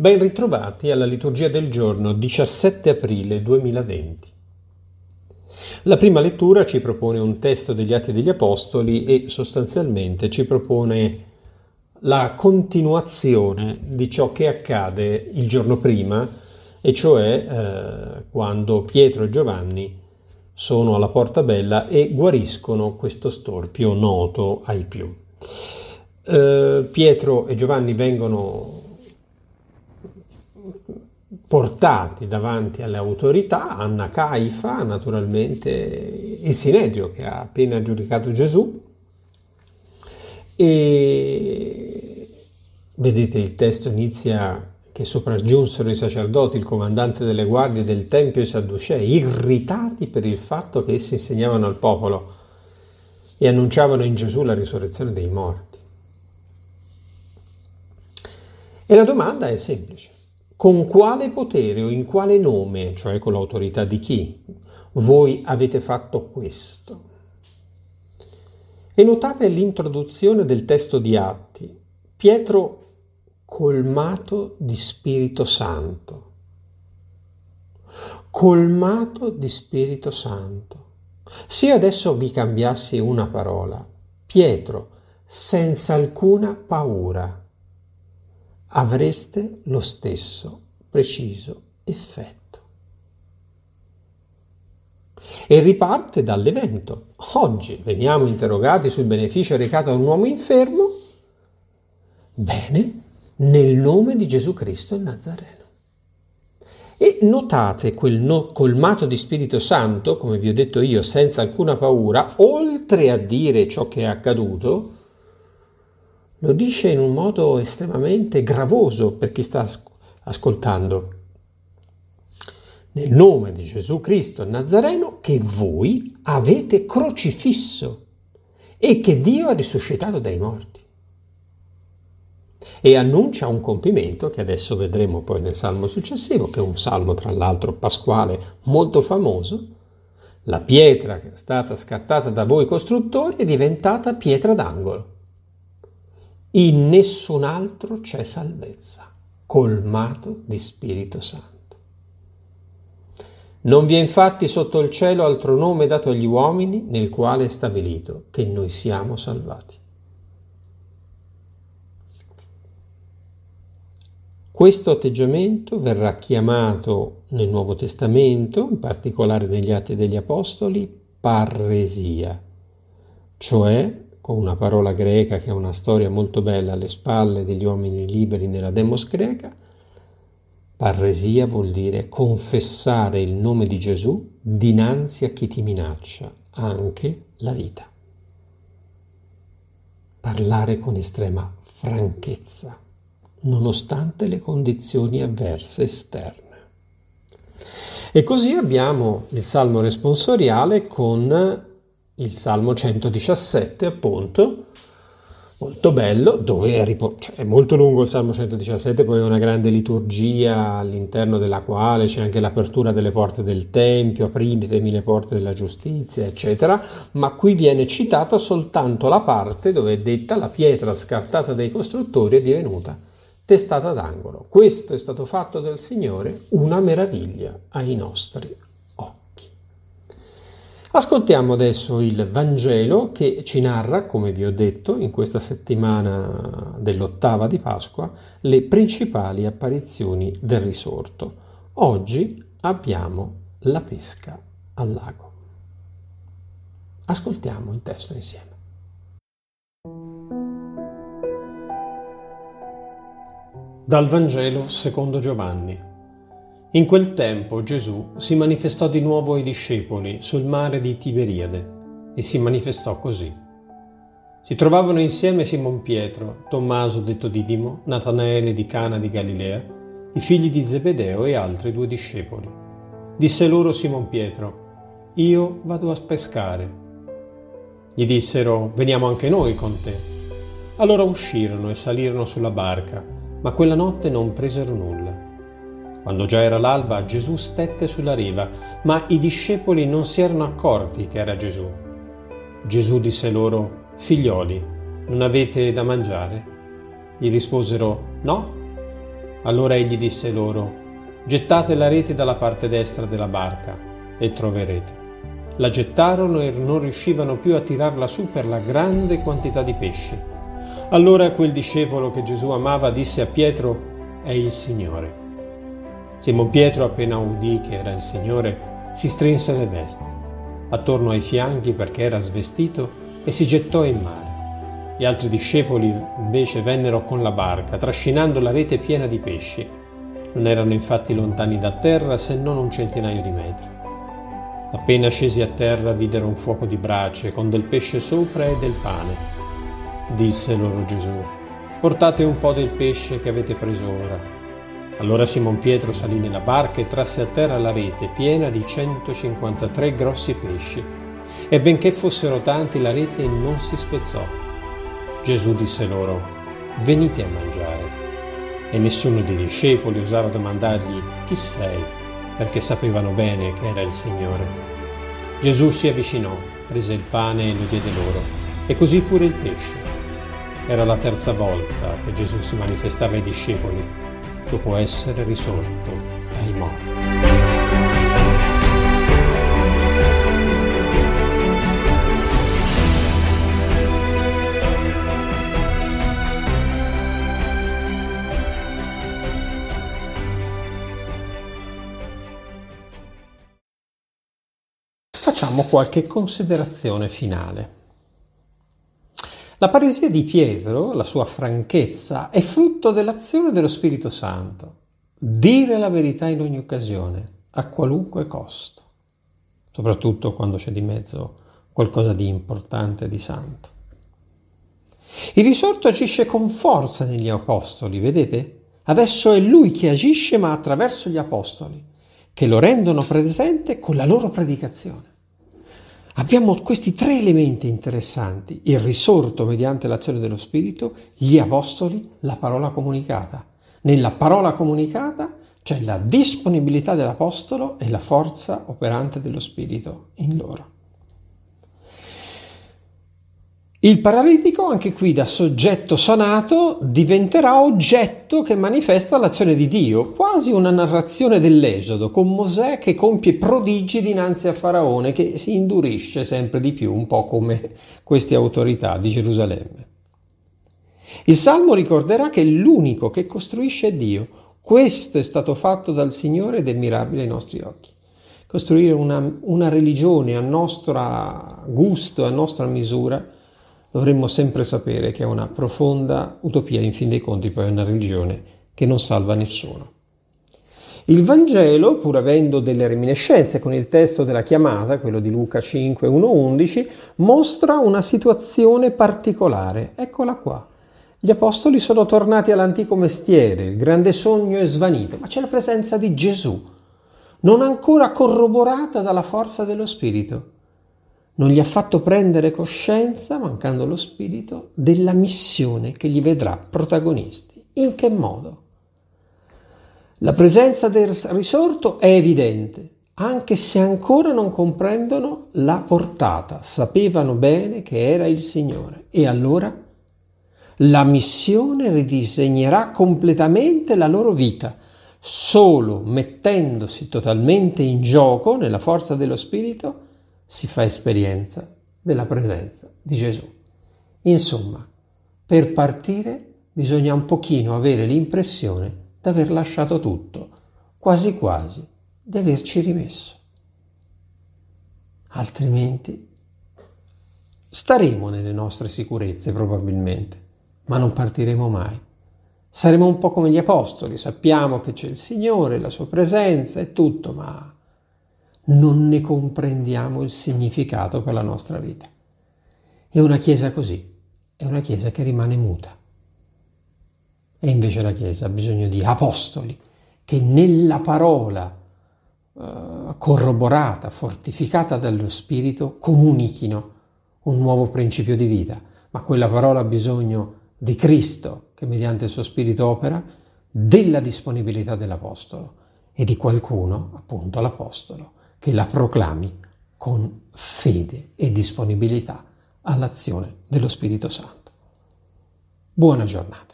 Ben ritrovati alla liturgia del giorno 17 aprile 2020. La prima lettura ci propone un testo degli Atti degli Apostoli e sostanzialmente ci propone la continuazione di ciò che accade il giorno prima, e cioè eh, quando Pietro e Giovanni sono alla Porta Bella e guariscono questo storpio noto ai più. Eh, Pietro e Giovanni vengono portati davanti alle autorità, Anna Caifa, naturalmente il Sinedrio che ha appena giudicato Gesù. E vedete il testo inizia che sopraggiunsero i sacerdoti, il comandante delle guardie del Tempio e i Sadducei, irritati per il fatto che essi insegnavano al popolo e annunciavano in Gesù la risurrezione dei morti. E la domanda è semplice. Con quale potere o in quale nome, cioè con l'autorità di chi, voi avete fatto questo? E notate l'introduzione del testo di Atti. Pietro colmato di Spirito Santo. Colmato di Spirito Santo. Se adesso vi cambiassi una parola, Pietro, senza alcuna paura, avreste lo stesso preciso effetto. E riparte dall'evento. Oggi veniamo interrogati sul beneficio recato a un uomo infermo. Bene, nel nome di Gesù Cristo il Nazareno. E notate quel no, colmato di Spirito Santo, come vi ho detto io, senza alcuna paura, oltre a dire ciò che è accaduto, lo dice in un modo estremamente gravoso per chi sta ascoltando. Nel nome di Gesù Cristo Nazareno che voi avete crocifisso e che Dio ha risuscitato dai morti. E annuncia un compimento che adesso vedremo poi nel salmo successivo, che è un salmo tra l'altro pasquale molto famoso. La pietra che è stata scartata da voi costruttori è diventata pietra d'angolo. In nessun altro c'è salvezza, colmato di Spirito Santo. Non vi è infatti sotto il cielo altro nome dato agli uomini nel quale è stabilito che noi siamo salvati. Questo atteggiamento verrà chiamato nel Nuovo Testamento, in particolare negli Atti degli Apostoli, parresia, cioè con una parola greca che ha una storia molto bella alle spalle degli uomini liberi nella demos greca. Parresia vuol dire confessare il nome di Gesù dinanzi a chi ti minaccia, anche la vita. Parlare con estrema franchezza, nonostante le condizioni avverse esterne. E così abbiamo il salmo responsoriale con il Salmo 117, appunto, molto bello, dove è, ripor- cioè, è, molto lungo il Salmo 117, poi è una grande liturgia all'interno della quale c'è anche l'apertura delle porte del Tempio, apritemi le porte della giustizia, eccetera, ma qui viene citata soltanto la parte dove è detta la pietra scartata dai costruttori è divenuta testata d'angolo. Questo è stato fatto dal Signore una meraviglia ai nostri Ascoltiamo adesso il Vangelo che ci narra, come vi ho detto, in questa settimana dell'ottava di Pasqua, le principali apparizioni del risorto. Oggi abbiamo la pesca al lago. Ascoltiamo il testo insieme. Dal Vangelo secondo Giovanni. In quel tempo Gesù si manifestò di nuovo ai discepoli sul mare di Tiberiade e si manifestò così. Si trovavano insieme Simon Pietro, Tommaso detto Didimo, Natanaele di Cana di Galilea, i figli di Zebedeo e altri due discepoli. Disse loro Simon Pietro, io vado a pescare. Gli dissero, veniamo anche noi con te. Allora uscirono e salirono sulla barca, ma quella notte non presero nulla. Quando già era l'alba, Gesù stette sulla riva, ma i discepoli non si erano accorti che era Gesù. Gesù disse loro, Figlioli, non avete da mangiare? Gli risposero, No. Allora egli disse loro, gettate la rete dalla parte destra della barca e troverete. La gettarono e non riuscivano più a tirarla su per la grande quantità di pesci. Allora quel discepolo che Gesù amava disse a Pietro, è il Signore. Simon Pietro appena udì che era il Signore, si strinse le vesti, attorno ai fianchi perché era svestito, e si gettò in mare. Gli altri discepoli invece vennero con la barca, trascinando la rete piena di pesci. Non erano infatti lontani da terra se non un centinaio di metri. Appena scesi a terra videro un fuoco di brace con del pesce sopra e del pane. Disse loro Gesù, portate un po' del pesce che avete preso ora. Allora Simon Pietro salì nella barca e trasse a terra la rete piena di 153 grossi pesci. E benché fossero tanti, la rete non si spezzò Gesù disse loro, venite a mangiare. E nessuno dei discepoli osava domandargli, chi sei? perché sapevano bene che era il Signore. Gesù si avvicinò, prese il pane e lo diede loro, e così pure il pesce. Era la terza volta che Gesù si manifestava ai discepoli, dopo essere risorto dai morti. facciamo qualche considerazione finale. La paresia di Pietro, la sua franchezza, è frutto dell'azione dello Spirito Santo. Dire la verità in ogni occasione, a qualunque costo, soprattutto quando c'è di mezzo qualcosa di importante e di santo. Il risorto agisce con forza negli apostoli, vedete? Adesso è lui che agisce ma attraverso gli apostoli, che lo rendono presente con la loro predicazione. Abbiamo questi tre elementi interessanti, il risorto mediante l'azione dello Spirito, gli apostoli, la parola comunicata. Nella parola comunicata c'è la disponibilità dell'apostolo e la forza operante dello Spirito in loro. Il paralitico, anche qui da soggetto sanato, diventerà oggetto che manifesta l'azione di Dio, quasi una narrazione dell'Esodo, con Mosè che compie prodigi dinanzi a Faraone, che si indurisce sempre di più, un po' come queste autorità di Gerusalemme. Il Salmo ricorderà che l'unico che costruisce è Dio. Questo è stato fatto dal Signore ed è mirabile ai nostri occhi. Costruire una, una religione a nostro gusto, a nostra misura, dovremmo sempre sapere che è una profonda utopia, in fin dei conti poi è una religione che non salva nessuno. Il Vangelo, pur avendo delle reminiscenze con il testo della chiamata, quello di Luca 5, 1, 11, mostra una situazione particolare. Eccola qua. Gli apostoli sono tornati all'antico mestiere, il grande sogno è svanito, ma c'è la presenza di Gesù, non ancora corroborata dalla forza dello Spirito non gli ha fatto prendere coscienza, mancando lo spirito, della missione che gli vedrà protagonisti. In che modo? La presenza del risorto è evidente, anche se ancora non comprendono la portata, sapevano bene che era il Signore. E allora la missione ridisegnerà completamente la loro vita, solo mettendosi totalmente in gioco nella forza dello Spirito si fa esperienza della presenza di Gesù. Insomma, per partire bisogna un pochino avere l'impressione di aver lasciato tutto, quasi quasi di averci rimesso. Altrimenti staremo nelle nostre sicurezze probabilmente, ma non partiremo mai. Saremo un po' come gli apostoli, sappiamo che c'è il Signore, la sua presenza e tutto, ma non ne comprendiamo il significato per la nostra vita. È una Chiesa così, è una Chiesa che rimane muta. E invece la Chiesa ha bisogno di apostoli che nella parola eh, corroborata, fortificata dallo Spirito, comunichino un nuovo principio di vita. Ma quella parola ha bisogno di Cristo che mediante il suo Spirito opera, della disponibilità dell'Apostolo e di qualcuno, appunto l'Apostolo, che la proclami con fede e disponibilità all'azione dello Spirito Santo. Buona giornata.